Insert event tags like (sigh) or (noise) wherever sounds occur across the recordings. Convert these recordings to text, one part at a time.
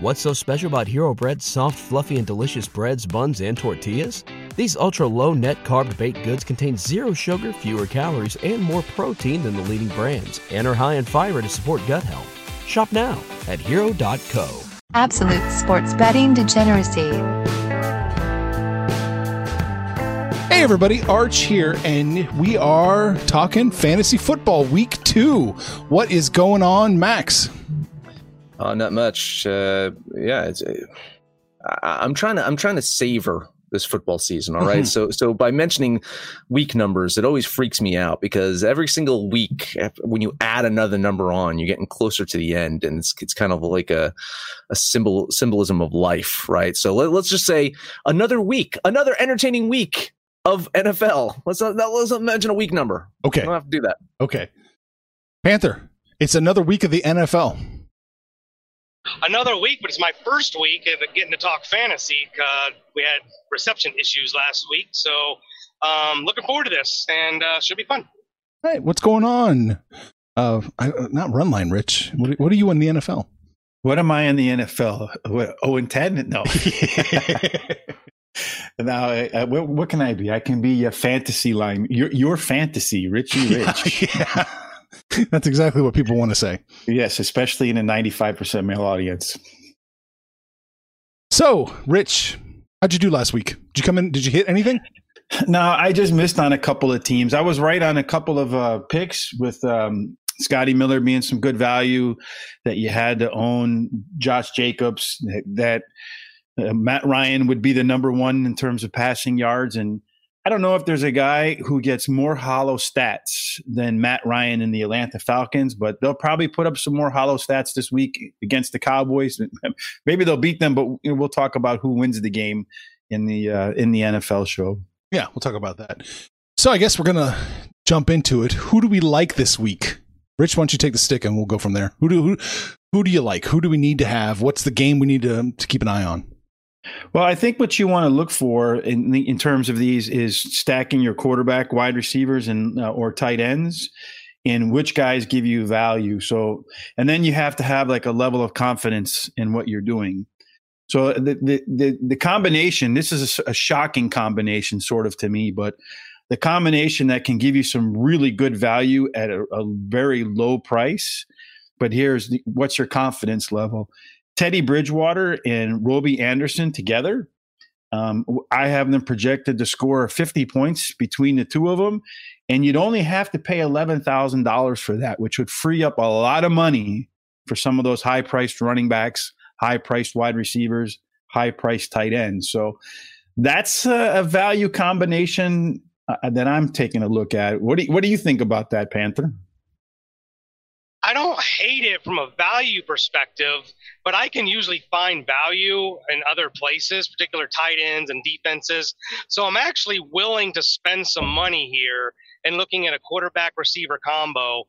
What's so special about Hero Bread's soft, fluffy, and delicious breads, buns, and tortillas? These ultra low net carb baked goods contain zero sugar, fewer calories, and more protein than the leading brands, and are high in fiber to support gut health. Shop now at hero.co. Absolute sports betting degeneracy. Hey everybody, Arch here, and we are talking fantasy football week two. What is going on, Max? Uh, not much. Uh, yeah, it's, uh, I, I'm trying to I'm trying to savor this football season. All right? Mhm. So so by mentioning week numbers, it always freaks me out because every single week when you add another number on, you're getting closer to the end, and it's it's kind of like a a symbol symbolism of life, right? So let, let's just say another week, another entertaining week of NFL. Let's not let's not mention a week number. Okay, I don't have to do that. okay. Panther, it's another week of the NFL. Another week, but it's my first week of getting to talk fantasy. Uh, we had reception issues last week, so um, looking forward to this, and uh, should be fun. All right, what's going on? Uh, I, not run line, Rich. What, what are you in the NFL? What am I in the NFL? What, oh, and ten? No. (laughs) (laughs) now, uh, what, what can I be? I can be a fantasy line. Your your fantasy, Richie (laughs) Rich. yeah, (laughs) that's exactly what people want to say. yes, especially in a ninety-five percent male audience. So, Rich, how'd you do last week? Did you come in? Did you hit anything? (laughs) No, I just missed on a couple of teams. I was right on a couple of uh, picks with um, Scotty Miller being some good value that you had to own. Josh Jacobs that uh, Matt Ryan would be the number one in terms of passing yards, and I don't know if there's a guy who gets more hollow stats than Matt Ryan in the Atlanta Falcons, but they'll probably put up some more hollow stats this week against the Cowboys. (laughs) Maybe they'll beat them, but we'll talk about who wins the game in the uh, in the NFL show. Yeah, we'll talk about that. So, I guess we're gonna jump into it. Who do we like this week? Rich, why don't you take the stick and we'll go from there. Who do who, who do you like? Who do we need to have? What's the game we need to to keep an eye on? Well, I think what you want to look for in the, in terms of these is stacking your quarterback, wide receivers, and uh, or tight ends, and which guys give you value. So, and then you have to have like a level of confidence in what you're doing. So the the the, the combination. This is a, a shocking combination, sort of to me, but the combination that can give you some really good value at a, a very low price. But here's the, what's your confidence level. Teddy Bridgewater and Robby Anderson together. Um, I have them projected to score 50 points between the two of them, and you'd only have to pay $11,000 for that, which would free up a lot of money for some of those high priced running backs, high priced wide receivers, high priced tight ends. So that's a, a value combination uh, that I'm taking a look at. What do you, what do you think about that, Panther? I don't hate it from a value perspective, but I can usually find value in other places, particular tight ends and defenses. So I'm actually willing to spend some money here and looking at a quarterback receiver combo.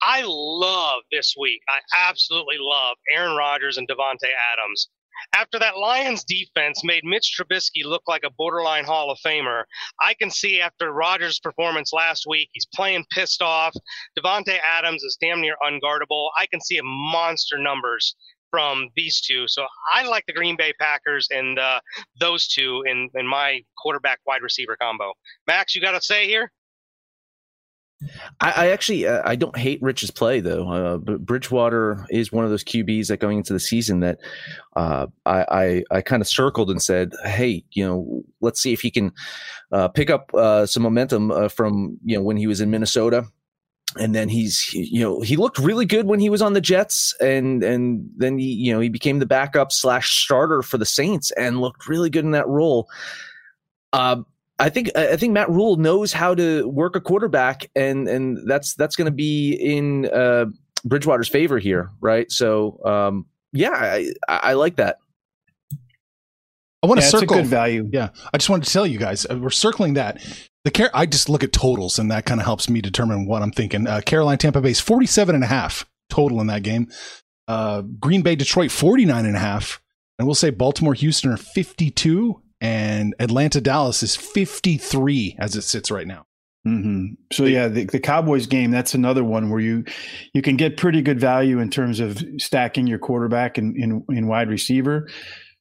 I love this week. I absolutely love Aaron Rodgers and Davante Adams. After that Lions defense made Mitch Trubisky look like a borderline Hall of Famer, I can see after Rodgers' performance last week, he's playing pissed off. Davante Adams is damn near unguardable. I can see a monster numbers from these two. So I like the Green Bay Packers and uh, those two in, in my quarterback wide receiver combo. Max, you got to say here? I, I actually uh, I don't hate Rich's play though. Uh, Bridgewater is one of those QBs that going into the season that uh, I I, I kind of circled and said, hey, you know, let's see if he can uh, pick up uh, some momentum uh, from you know when he was in Minnesota. And then he's, you know, he looked really good when he was on the Jets, and and then he, you know, he became the backup slash starter for the Saints, and looked really good in that role. Uh, I think I think Matt Rhule knows how to work a quarterback, and and that's that's going to be in uh, Bridgewater's favor here, right? So, um, yeah, I, I like that. I want to Yeah, it's a circle good value. Yeah, I just wanted to tell you guys uh, we're circling that. The care I just look at totals and that kind of helps me determine what I'm thinking. Uh, Carolina Tampa Bay's 47 and a half total in that game. Uh, Green Bay Detroit 49 and a half. And we'll say Baltimore Houston are 52 and Atlanta Dallas is 53 as it sits right now. Mm-hmm. So yeah, the, the, Cowboys game that's another one where you you can get pretty good value in terms of stacking your quarterback and in, in, in, wide receiver.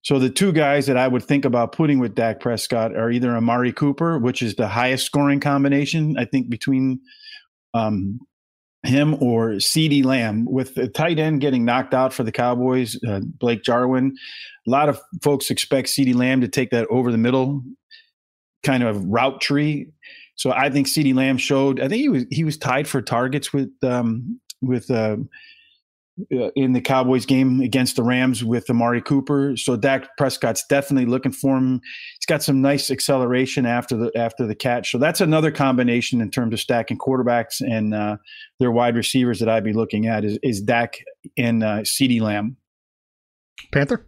So the two guys that I would think about putting with Dak Prescott are either Amari Cooper, which is the highest scoring combination I think between um, him or CeeDee Lamb. With the tight end getting knocked out for the Cowboys, uh, Blake Jarwin, a lot of folks expect CeeDee Lamb to take that over the middle kind of route tree so I think CeeDee Lamb showed. I think he was he was tied for targets with um, with uh, uh, in the Cowboys game against the Rams with Amari Cooper. So Dak Prescott's definitely looking for him. He's got some nice acceleration after the after the catch. So that's another combination in terms of stacking quarterbacks and uh, their wide receivers that I'd be looking at is, is Dak and uh, CeeDee Lamb. Panther.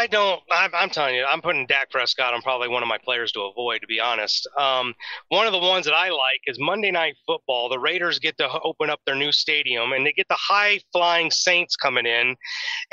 I don't. I'm, I'm, telling you, I'm putting Dak Prescott on probably one of my players to avoid. To be honest, um, one of the ones that I like is Monday Night Football. The Raiders get to open up their new stadium, and they get the high flying Saints coming in,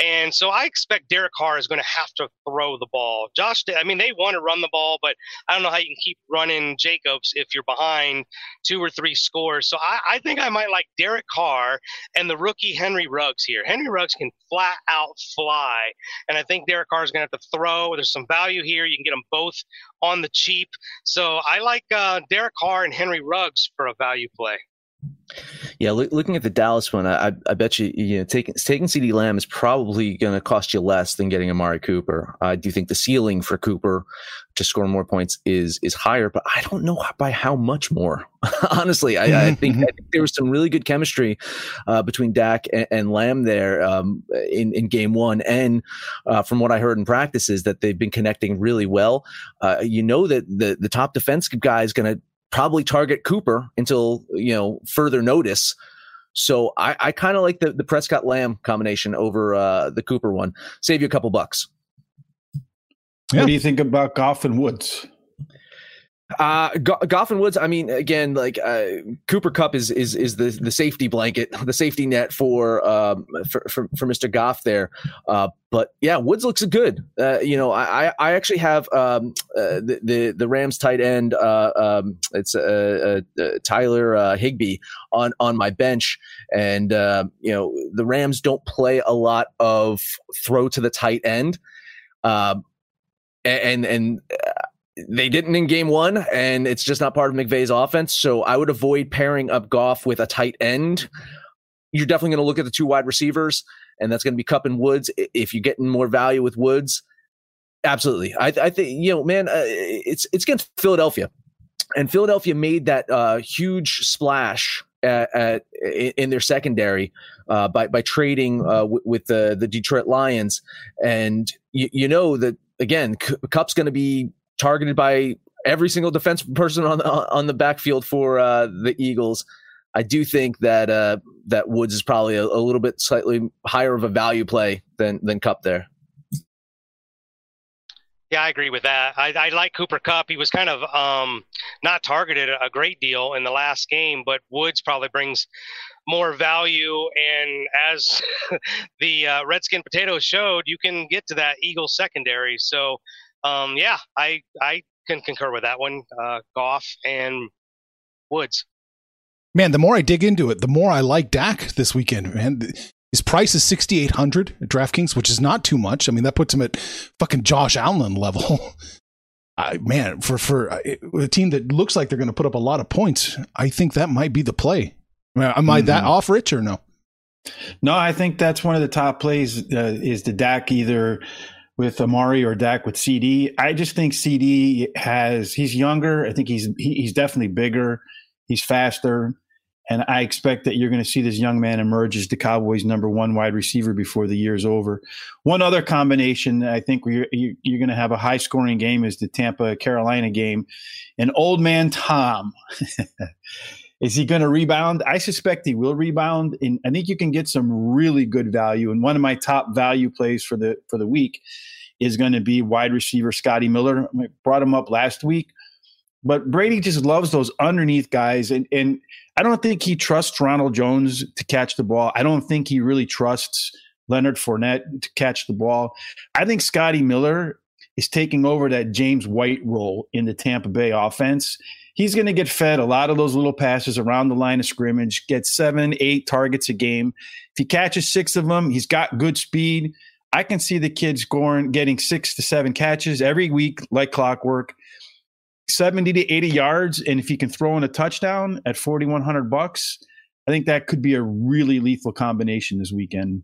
and so I expect Derek Carr is going to have to throw the ball. Josh, I mean, they want to run the ball, but I don't know how you can keep running Jacobs if you're behind two or three scores. So I, I think I might like Derek Carr and the rookie Henry Ruggs here. Henry Ruggs can flat out fly, and I think Derek Carr is going to have to throw. There's some value here. You can get them both on the cheap. So I like uh, Derek Carr and Henry Ruggs for a value play. Yeah, look, looking at the Dallas one, I, I bet you, you know, taking taking CeeDee Lamb is probably going to cost you less than getting Amari Cooper. I do think the ceiling for Cooper to score more points is is higher, but I don't know by how much more. (laughs) Honestly, I, I, think, I, think, there was some really good chemistry uh, between Dak and, and Lamb there um, in in game one, and uh, from what I heard in practice is that they've been connecting really well. Uh, you know that the the top defensive guy is going to probably target Cooper until you know further notice. So I, I kind of like the, the Prescott Lamb combination over uh, the Cooper one. Save you a couple bucks. Yeah. What do you think about Goff and Woods? Uh, Goff and Woods. I mean, again, like uh, Cooper Kupp is is is the the safety blanket, (laughs) the safety net for um for for, for Mr. Goff there. Uh, but yeah, Woods looks good. Uh, you know, I I actually have um uh, the, the the Rams tight end. Uh, um, it's uh, uh, uh Tyler uh, Higbee on on my bench, and uh, you know the Rams don't play a lot of throw to the tight end. Um, and and they didn't in game one, and it's just not part of McVay's offense. So I would avoid pairing up Goff with a tight end. You're definitely going to look at the two wide receivers, and that's going to be Kupp and Woods. If you're getting more value with Woods, absolutely. I, I think you know, man, uh, it's it's against Philadelphia, and Philadelphia made that uh, huge splash at, at, in their secondary uh, by by trading uh, w- with the the Detroit Lions, and you know that again, Kupp's going to be targeted by every single defense person on the, on the backfield for uh, the Eagles. I do think that uh, that Woods is probably a, a, little bit slightly higher of a value play than than Kupp there. Yeah, I agree with that. I, I like Cooper Kupp. He was kind of um, not targeted a great deal in the last game, but Woods probably brings more value. And as (laughs) the uh, Redskin Potatoes showed, you can get to that Eagle secondary. So um, yeah, I I can concur with that one. Uh, Goff and Woods. Man, the more I dig into it, the more I like Dak this weekend. Man, his price is sixty eight hundred at DraftKings, which is not too much. I mean, that puts him at fucking Josh Allen level. (laughs) I, man, for for uh, a team that looks like they're going to put up a lot of points, I think that might be the play. Am I mm-hmm. that off, Rich, or no? No, I think that's one of the top plays uh, is the Dak either with Amari or Dak with CeeDee. I just think CeeDee has he's younger. I think he's he, he's definitely bigger. He's faster, and I expect that you're going to see this young man emerge as the Cowboys' number one wide receiver before the year's over. One other combination I think you're, you're going to have a high scoring game is the Tampa Carolina game, and old man Tom. (laughs) Is he going to rebound? I suspect he will rebound, and I think you can get some really good value. And one of my top value plays for the for the week is going to be wide receiver Scotty Miller. I brought him up last week, but Brady just loves those underneath guys, and and I don't think he trusts Ronald Jones to catch the ball. I don't think he really trusts Leonard Fournette to catch the ball. I think Scotty Miller is taking over that James White role in the Tampa Bay offense. He's going to get fed a lot of those little passes around the line of scrimmage, get seven, eight targets a game. If he catches six of them, he's got good speed. I can see the kids going, getting six to seven catches every week, like clockwork, 70 to 80 yards. And if he can throw in a touchdown at 4,100 bucks, I think that could be a really lethal combination this weekend.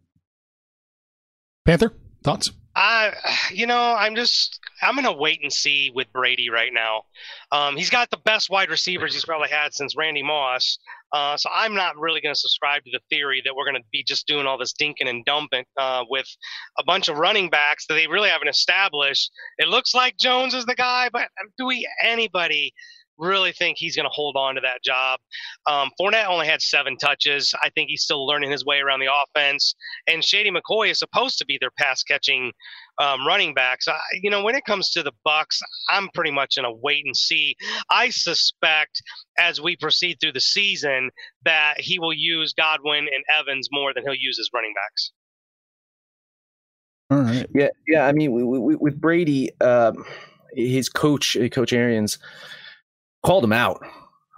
Panther, thoughts? I, you know, I'm just I'm gonna wait and see with Brady right now. Um, he's got the best wide receivers he's probably had since Randy Moss. Uh, so I'm not really going to subscribe to the theory that we're going to be just doing all this dinking and dumping uh, with a bunch of running backs that they really haven't established. It looks like Jones is the guy, but do we anybody really think he's going to hold on to that job. Um, Fournette only had seven touches. I think he's still learning his way around the offense. And Shady McCoy is supposed to be their pass catching um, running backs. I, you know, when it comes to the Bucs, I'm pretty much in a wait and see. I suspect as we proceed through the season that he will use Godwin and Evans more than he'll use his running backs. All right. Yeah, yeah. I mean, with Brady, um, his coach, Coach Arians, called him out.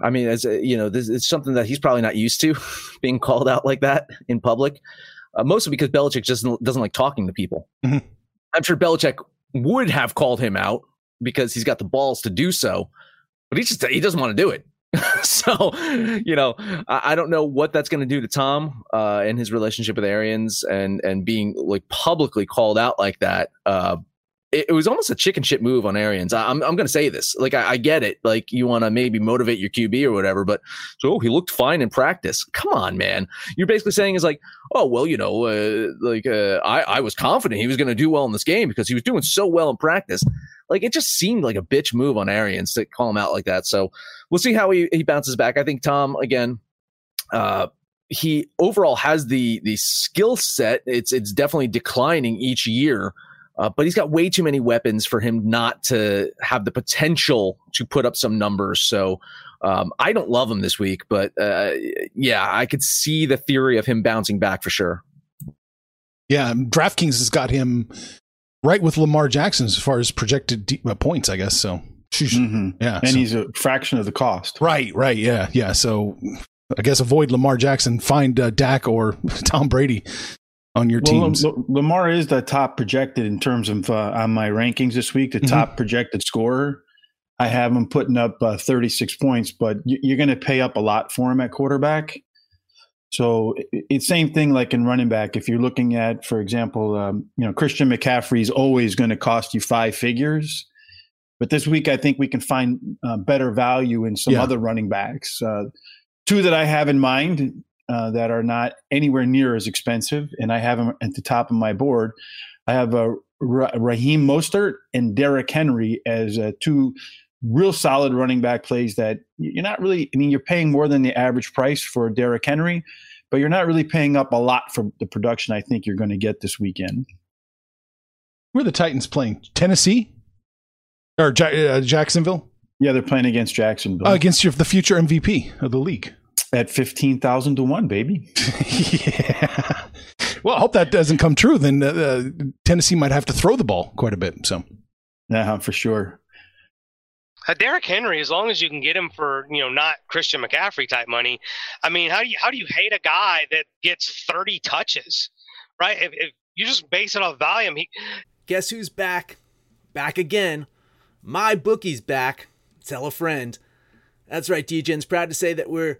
I mean, as a, you know, this is something that he's probably not used to (laughs) being called out like that in public. Uh, mostly because Belichick just doesn't, doesn't like talking to people. Mm-hmm. I'm sure Belichick would have called him out because he's got the balls to do so, but he just he doesn't want to do it. (laughs) so, you know, I, I, don't know what that's going to do to Tom uh, and his relationship with Arians and and being like publicly called out like that. Uh, it, it, was almost a chicken shit move on Arians. I, am I'm going to say this. Like, I, I get it. Like, you want to maybe motivate your QB or whatever, but so oh, he looked fine in practice. Come on, man. You're basically saying is like, oh, well, you know, uh, like, uh, I, I was confident he was going to do well in this game because he was doing so well in practice. Like, it just seemed like a bitch move on Arians to call him out like that. So we'll see how he, he bounces back. I think Tom, again, uh, he overall has the the skill set. It's it's definitely declining each year. Uh, but he's got way too many weapons for him not to have the potential to put up some numbers. So um, I don't love him this week, but uh, yeah, I could see the theory of him bouncing back for sure. Yeah, DraftKings has got him right with Lamar Jackson as far as projected de- uh, points, I guess. So mm-hmm. yeah, and so. he's a fraction of the cost. Right, right, yeah, yeah. So I guess avoid Lamar Jackson, find uh, Dak or (laughs) Tom Brady on your well, teams. Lamar is the top projected in terms of uh, on my rankings this week, the mm-hmm. top projected scorer. I have him putting up uh, 36 points, but you're going to pay up a lot for him at quarterback. So it's same thing like in running back. If you're looking at, for example, um, you know Christian McCaffrey is always going to cost you five figures, but this week I think we can find uh, better value in some yeah. other running backs. Uh, two that I have in mind uh, that are not anywhere near as expensive, and I have them at the top of my board. I have a uh, Raheem Mostert and Derrick Henry as uh, two real solid running back plays that you're not really. I mean, you're paying more than the average price for Derrick Henry, but you're not really paying up a lot for the production I think you're going to get this weekend. Where the Titans playing? Tennessee or uh, Jacksonville? Yeah, they're playing against Jacksonville. Uh, against your, the future MVP of the league at 15,000 to 1, baby. (laughs) yeah. Well, I hope that doesn't come true. Then uh, uh, Tennessee might have to throw the ball quite a bit. So, yeah, for sure. Uh, Derrick Henry, as long as you can get him for you know not Christian McCaffrey type money, I mean, how do you how do you hate a guy that gets thirty touches, right? If, if you just base it off volume, he guess who's back, back again. MyBookie's back. Tell a friend. That's right, DJ's proud to say that we're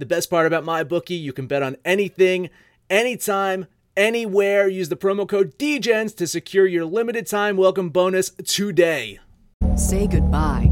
The best part about MyBookie, you can bet on anything, anytime, anywhere. Use the promo code DEGENS to secure your limited time welcome bonus today. Say goodbye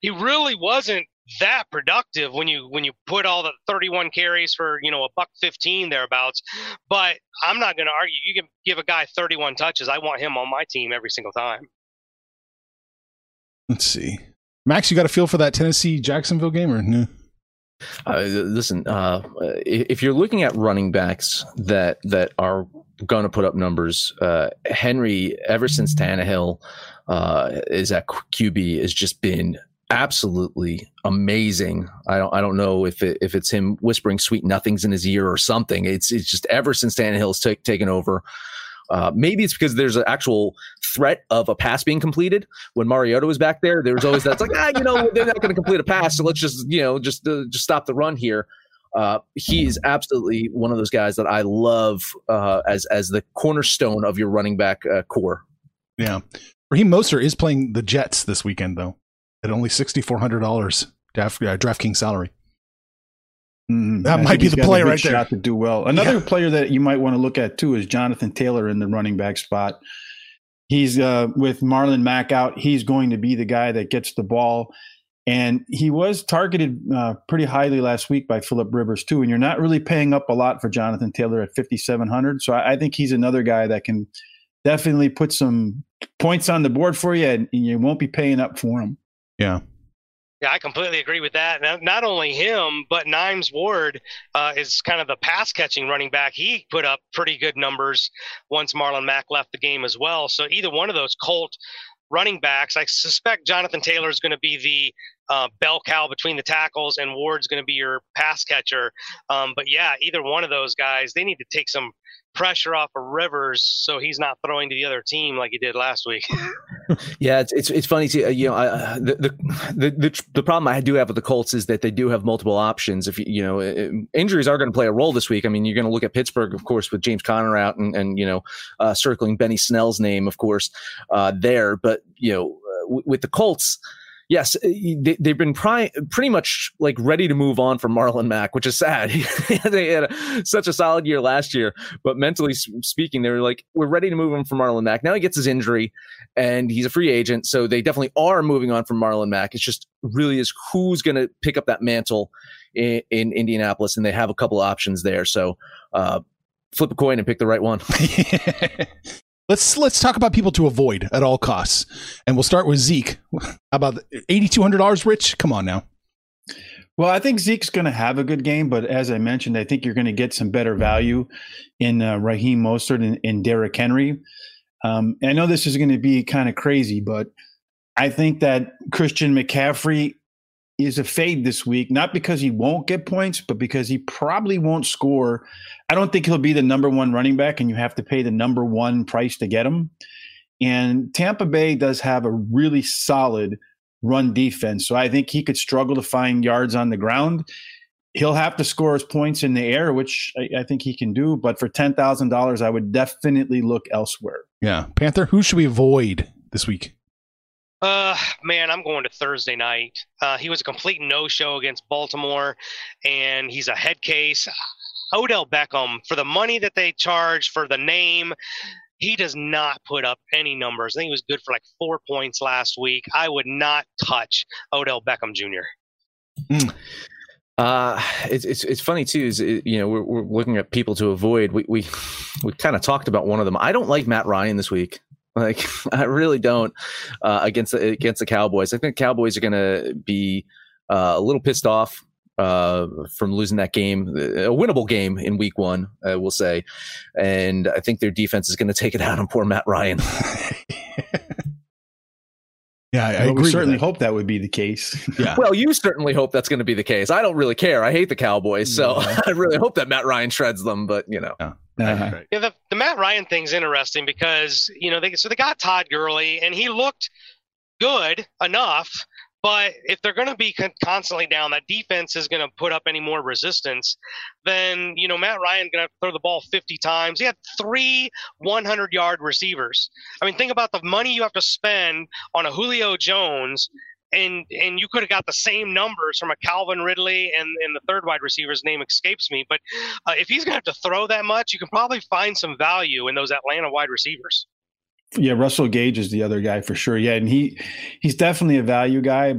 he really wasn't that productive when you when you put all the 31 carries for you know a buck 15 thereabouts. But i'm not going to argue you can give a guy 31 touches. I want him on my team every single time. Let's see. Max you got a feel for that tennessee jacksonville game or no? Uh, listen uh, if you're looking at running backs that that are going to put up numbers uh, henry ever since Tannehill uh, is at qb has just been absolutely amazing. I don't I don't know if it, if it's him whispering sweet nothings in his ear or something. It's it's just ever since Tannehill's t- taken over. Uh, maybe it's because there's an actual threat of a pass being completed. When Mariota was back there, there was always that. It's like, ah, you know, they're not going to complete a pass, so let's just, you know, just uh, just stop the run here. Uh, he is absolutely one of those guys that I love uh, as as the cornerstone of your running back uh, core. Yeah, Raheem Mostert is playing the Jets this weekend, though at only sixty four hundred dollars draft uh, DraftKings salary. Mm-hmm. That I might be the play right there. To do well. Another yeah. player that you might want to look at too is Jonathan Taylor in the running back spot. He's uh, with Marlon Mack out. He's going to be the guy that gets the ball. And he was targeted uh, pretty highly last week by Philip Rivers too. And you're not really paying up a lot for Jonathan Taylor at 5,700. So I, I think he's another guy that can definitely put some points on the board for you, and you won't be paying up for him. Yeah. Yeah, I completely agree with that. Not only him, but Nimes Ward uh, is kind of the pass catching running back. He put up pretty good numbers once Marlon Mack left the game as well. So either one of those Colt running backs, I suspect Jonathan Taylor is going to be the uh, bell cow between the tackles, and Ward's going to be your pass catcher. Um, but yeah, either one of those guys, they need to take some pressure off of Rivers so he's not throwing to the other team like he did last week. (laughs) yeah, it's, it's it's funny to you know I, the, the the the problem I do have with the Colts is that they do have multiple options. If you know injuries are going to play a role this week. I mean, you're going to look at Pittsburgh, of course, with James Conner out and and you know uh, circling Benny Snell's name, of course, uh, there. But you know, uh, with the Colts yes, uh, they, have been pri- pretty much like ready to move on from Marlon Mack, which is sad. (laughs) they had a, such a solid year last year, but mentally speaking, they were like, we're ready to move on from Marlon Mack. Now he gets his injury and he's a free agent. So they definitely are moving on from Marlon Mack. It's just really is who's going to pick up that mantle in, in, Indianapolis. And they have a couple options there. So, uh, flip a coin and pick the right one. (laughs) Let's let's talk about people to avoid at all costs, and we'll start with Zeke. How about eighty two hundred dollars? Rich, come on now. Well, I think Zeke's going to have a good game, but as I mentioned, I think you're going to get some better value in uh, Raheem Mostert and, and Derrick Henry. Um, I know this is going to be kind of crazy, but I think that Christian McCaffrey is a fade this week, not because he won't get points, but because he probably won't score. I don't think he'll be the number one running back, and you have to pay the number one price to get him. And Tampa Bay does have a really solid run defense. So I think he could struggle to find yards on the ground. He'll have to score his points in the air, which I, I think he can do. But for $10,000, I would definitely look elsewhere. Yeah. Panther, who should we avoid this week? Uh, man, I'm going to Thursday night. Uh, he was a complete no-show against Baltimore, and he's a head case. Odell Beckham, for the money that they charge for the name, he does not put up any numbers. I think he was good for like four points last week. I would not touch Odell Beckham Jr. Mm. Uh, it's, it's, it's funny too, is, it, you know, we're, we're looking at people to avoid. We, we, we kind of talked about one of them. I don't like Matt Ryan this week. Like (laughs) I really don't uh, against the, against the Cowboys. I think Cowboys are going to be uh, a little pissed off uh, from losing that game, a winnable game in Week One, I will say, and I think their defense is going to take it out on poor Matt Ryan. (laughs) Yeah, I, I agree. we certainly that. hope that would be the case. (laughs) Yeah. Well, you certainly hope that's going to be the case. I don't really care. I hate the Cowboys, so I really hope that Matt Ryan shreds them. But you know, Uh-huh. Yeah, the, the Matt Ryan thing's interesting because you know they so they got Todd Gurley and he looked good enough, but if they're going to be con- constantly down, that defense is going to put up any more resistance. Then you know Matt Ryan going to to throw the ball 50 times. He had three 100 yard receivers. I mean, think about the money you have to spend on a Julio Jones. And and you could have got the same numbers from a Calvin Ridley and, and the third wide receiver's name escapes me. But uh, if he's going to have to throw that much, you can probably find some value in those Atlanta wide receivers. Yeah, Russell Gage is the other guy for sure. Yeah, and he he's definitely a value guy.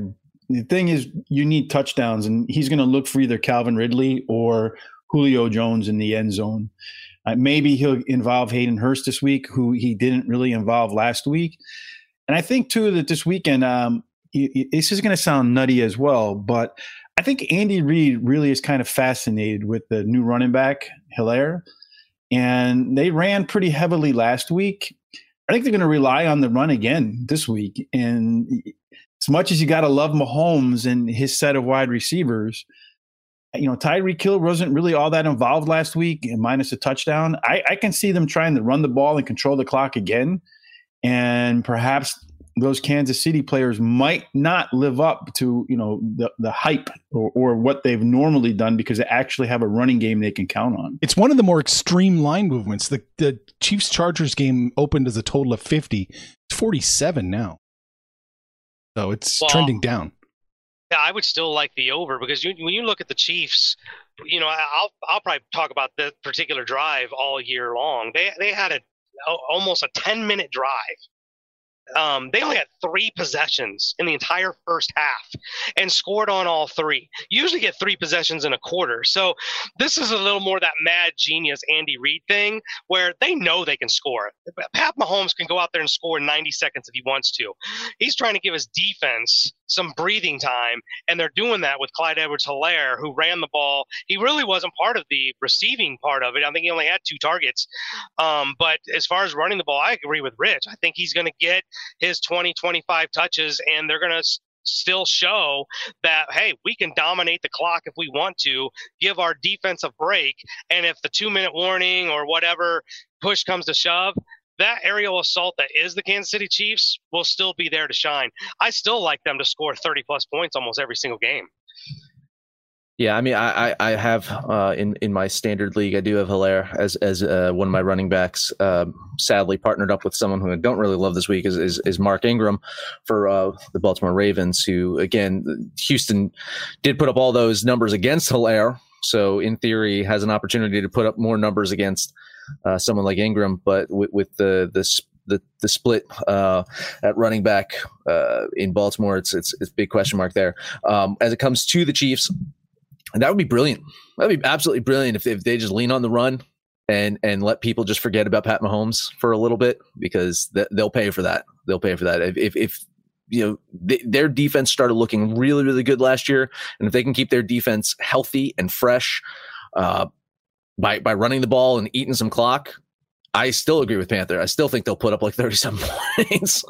The thing is, you need touchdowns, and he's going to look for either Calvin Ridley or Julio Jones in the end zone. Uh, maybe he'll involve Hayden Hurst this week, who he didn't really involve last week. And I think too that this weekend, um, this is going to sound nutty as well, but I think Andy Reid really is kind of fascinated with the new running back Helaire, and they ran pretty heavily last week. I think they're going to rely on the run again this week. And as much as you got to love Mahomes and his set of wide receivers, you know, Tyreek Hill wasn't really all that involved last week, minus a touchdown. I, I can see them trying to run the ball and control the clock again. And perhaps those Kansas City players might not live up to, you know, the, the hype or, or what they've normally done because they actually have a running game they can count on. It's one of the more extreme line movements. The the Chiefs Chargers game opened as a total of 50. It's 47 now. So it's Well, trending down. Yeah, I would still like the over because you, when you look at the Chiefs, you know, I'll I'll probably talk about this particular drive all year long. They they had a almost a 10 minute drive. Um, they only had three possessions in the entire first half and scored on all three. You usually get three possessions in a quarter. So this is a little more that mad genius Andy Reid thing where they know they can score. Pat Mahomes can go out there and score in 90 seconds if he wants to. He's trying to give his defense some breathing time, and they're doing that with Clyde Edwards Helaire, who ran the ball. He really wasn't part of the receiving part of it. I think he only had two targets. Um, but as far as running the ball, I agree with Rich. I think he's going to get his 20, 25 touches, and they're going to still show that hey we can dominate the clock if we want to give our defense a break and if the two minute warning or whatever push comes to shove that aerial assault that is the Kansas City Chiefs will still be there to shine. I still like them to score 30 plus points almost every single game. Yeah, I mean, I I, have uh, in in my standard league, I do have Helaire as as uh, one of my running backs. Um, sadly, partnered up with someone who I don't really love this week is is, is Mark Ingram for uh, the Baltimore Ravens. Who again, Houston did put up all those numbers against Helaire, so in theory has an opportunity to put up more numbers against uh, someone like Ingram. But with, with the the the, the split uh, at running back uh, in Baltimore, it's, it's it's a big question mark there. Um, as it comes to the Chiefs. That would be brilliant. That'd be absolutely brilliant if, if they just lean on the run and and let people just forget about Pat Mahomes for a little bit because th- they'll pay for that. They'll pay for that. If if, if you know th- their defense started looking really really good last year, and if they can keep their defense healthy and fresh uh, by by running the ball and eating some clock, I still agree with Panther. I still think they'll put up like thirty some (laughs) points.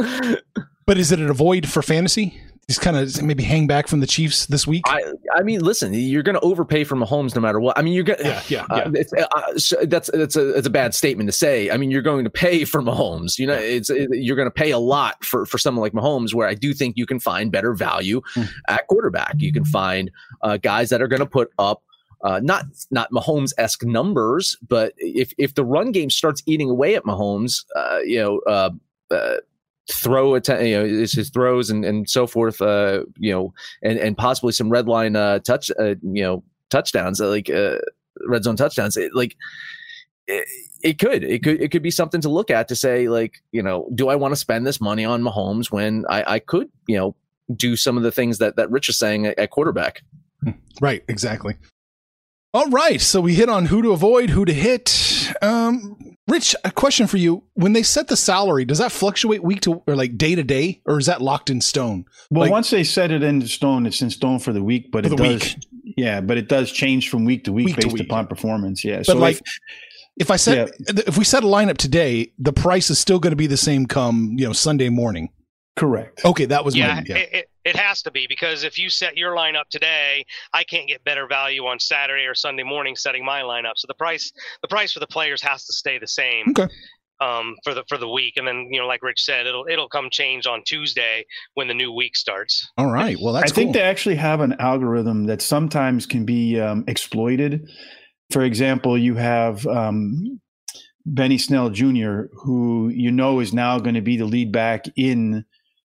But is it a void for fantasy? Just kind of maybe hang back from the Chiefs this week. I I mean, listen, you're going to overpay for Mahomes no matter what. I mean, you're going yeah, yeah, Uh, yeah. it's, uh, so that's that's a it's a bad statement to say. I mean, you're going to pay for Mahomes. You know, it's it, you're going to pay a lot for for someone like Mahomes. Where I do think you can find better value Hmm. at quarterback. You can find uh, guys that are going to put up. Uh, not not Mahomes esque numbers, but if if the run game starts eating away at Mahomes, uh, you know, uh, uh, throw att- you know his, throws and, and so forth, uh, you know, and and possibly some red line uh, touch, uh, you know, touchdowns, uh, like uh, red zone touchdowns, it, like it, it could it could it could be something to look at to say like you know do I want to spend this money on Mahomes when I, I could you know do some of the things that that Rich is saying at, at quarterback. Right, exactly. All right, so we hit on who to avoid, who to hit. Um, Rich, a question for you: When they set the salary, does that fluctuate week to or like day to day, or is that locked in stone? Well, Like- once they set it in stone, it's in stone for the week, but it does, yeah, but it does change from week to week Week to based week. upon performance. Yeah. But so like, if- if I set if we set a lineup today, the price is still going to be the same come you know Sunday morning. Correct. Okay, that was yeah, my yeah. It, it, it has to be because if you set your lineup today, I can't get better value on Saturday or Sunday morning setting my lineup. So the price the price for the players has to stay the same. Okay. Um, for the for the week, and then you know, like Rich said, it'll it'll come change on Tuesday when the new week starts. All right. Well, that's I think they actually have an algorithm that sometimes can be um, exploited. For example, you have um, Benny Snell Jr., who you know is now going to be the lead back in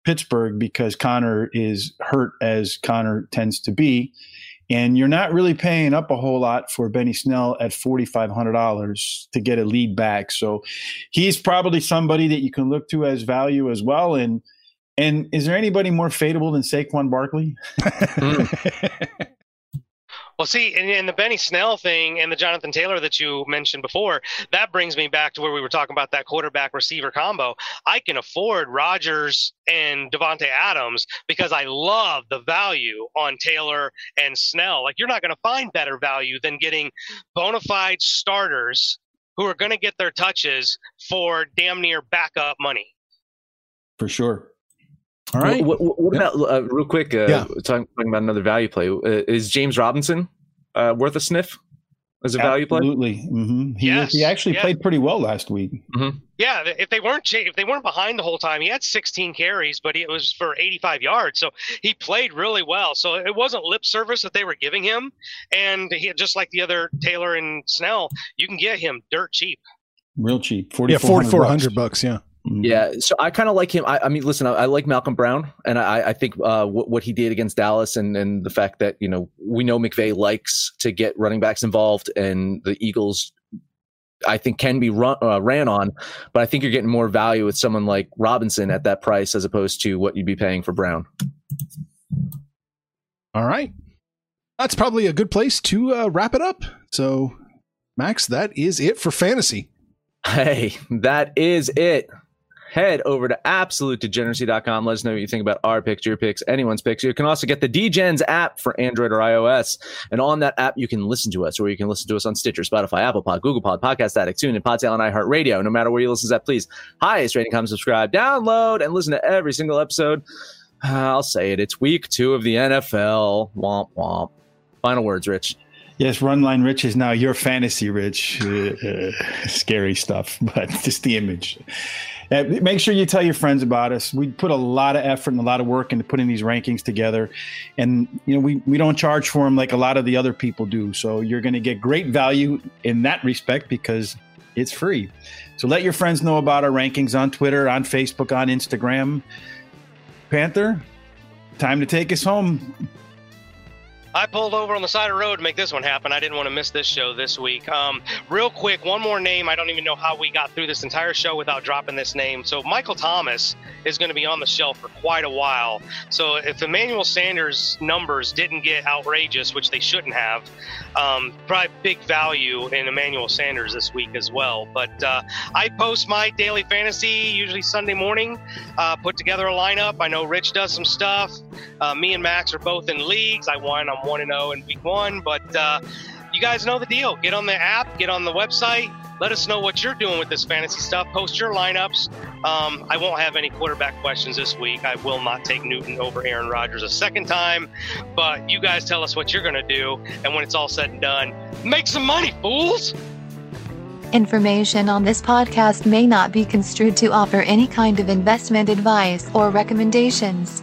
Pittsburgh because Conner is hurt as Conner tends to be. And you're not really paying up a whole lot for Benny Snell at $4,500 to get a lead back. So he's probably somebody that you can look to as value as well. And and is there anybody more fadeable than Saquon Barkley? Hmm. (laughs) Well, see, and, and the Benny Snell thing and the Jonathan Taylor that you mentioned before, that brings me back to where we were talking about that quarterback receiver combo. I can afford Rodgers and Davante Adams because I love the value on Taylor and Snell. Like you're not going to find better value than getting bona fide starters who are going to get their touches for damn near backup money. For sure. All right. What, what, what about uh, real quick? Uh, Yeah. talking, talking about another value play. Uh, is James Robinson uh, worth a sniff as a value play? Absolutely. hmm He, Yes, he actually yeah. played pretty well last week. Yeah, if they weren't if they weren't behind the whole time, he had 16 carries, but it was for 85 yards, so he played really well. So it wasn't lip service that they were giving him, and he, just like the other Taylor and Snell, you can get him dirt cheap. Real cheap. yeah, 4400 4400 bucks. Yeah. Mhm. Yeah, so I kind of like him. I, I mean, listen, I, I like Malcolm Brown, and I, I think uh, what, what he did against Dallas, and and the fact that you know we know McVay likes to get running backs involved, and the Eagles, I think, can be run, uh, ran on, but I think you're getting more value with someone like Robinson at that price as opposed to what you'd be paying for Brown. All right. That's probably a good place to uh, wrap it up. So, Max, that is it for fantasy. Hey, that is it. Head over to absolutedegeneracy.com. Let us know what you think about our picks, your picks, anyone's picks. You can also get the DGens app for Android or iOS. And on that app, you can listen to us, or you can listen to us on Stitcher, Spotify, Apple Pod, Google Pod, Podcast Addict, TuneIn, Podtail, and iHeartRadio. No matter where you listen to that, please highest rating, comment, subscribe, download, and listen to every single episode. (sighs) I'll say it. It's week two of the NFL. Womp womp. Final words, Rich. Yes, run line Rich is now your fantasy Rich. Uh, (laughs) scary stuff, (laughs) but just the image. Uh, make sure you tell your friends about us. We put a lot of effort and a lot of work into putting these rankings together, and you know we we don't charge for them like a lot of the other people do. So you're going to get great value in that respect because it's free. So let your friends know about our rankings on Twitter, on Facebook, on Instagram. Panther, time to take us home. I pulled over on the side of the road to make this one happen. I didn't want to miss this show this week. Um, real quick, one more name. I don't even know how we got through this entire show without dropping this name. So Michael Thomas is going to be on the shelf for quite a while. So if Emmanuel Sanders' numbers didn't get outrageous, which they shouldn't have, um, probably big value in Emmanuel Sanders this week as well. But uh, I post my daily fantasy usually Sunday morning. Uh, put together a lineup. I know Rich does some stuff. Uh, me and Max are both in leagues. I won. I'm one and zero in week one. But uh, you guys know the deal. Get on the app. Get on the website. Let us know what you're doing with this fantasy stuff. Post your lineups. Um, I won't have any quarterback questions this week. I will not take Newton over Aaron Rodgers a second time. But you guys tell us what you're going to do. And when it's all said and done, make some money, fools. Information on this podcast may not be construed to offer any kind of investment advice or recommendations.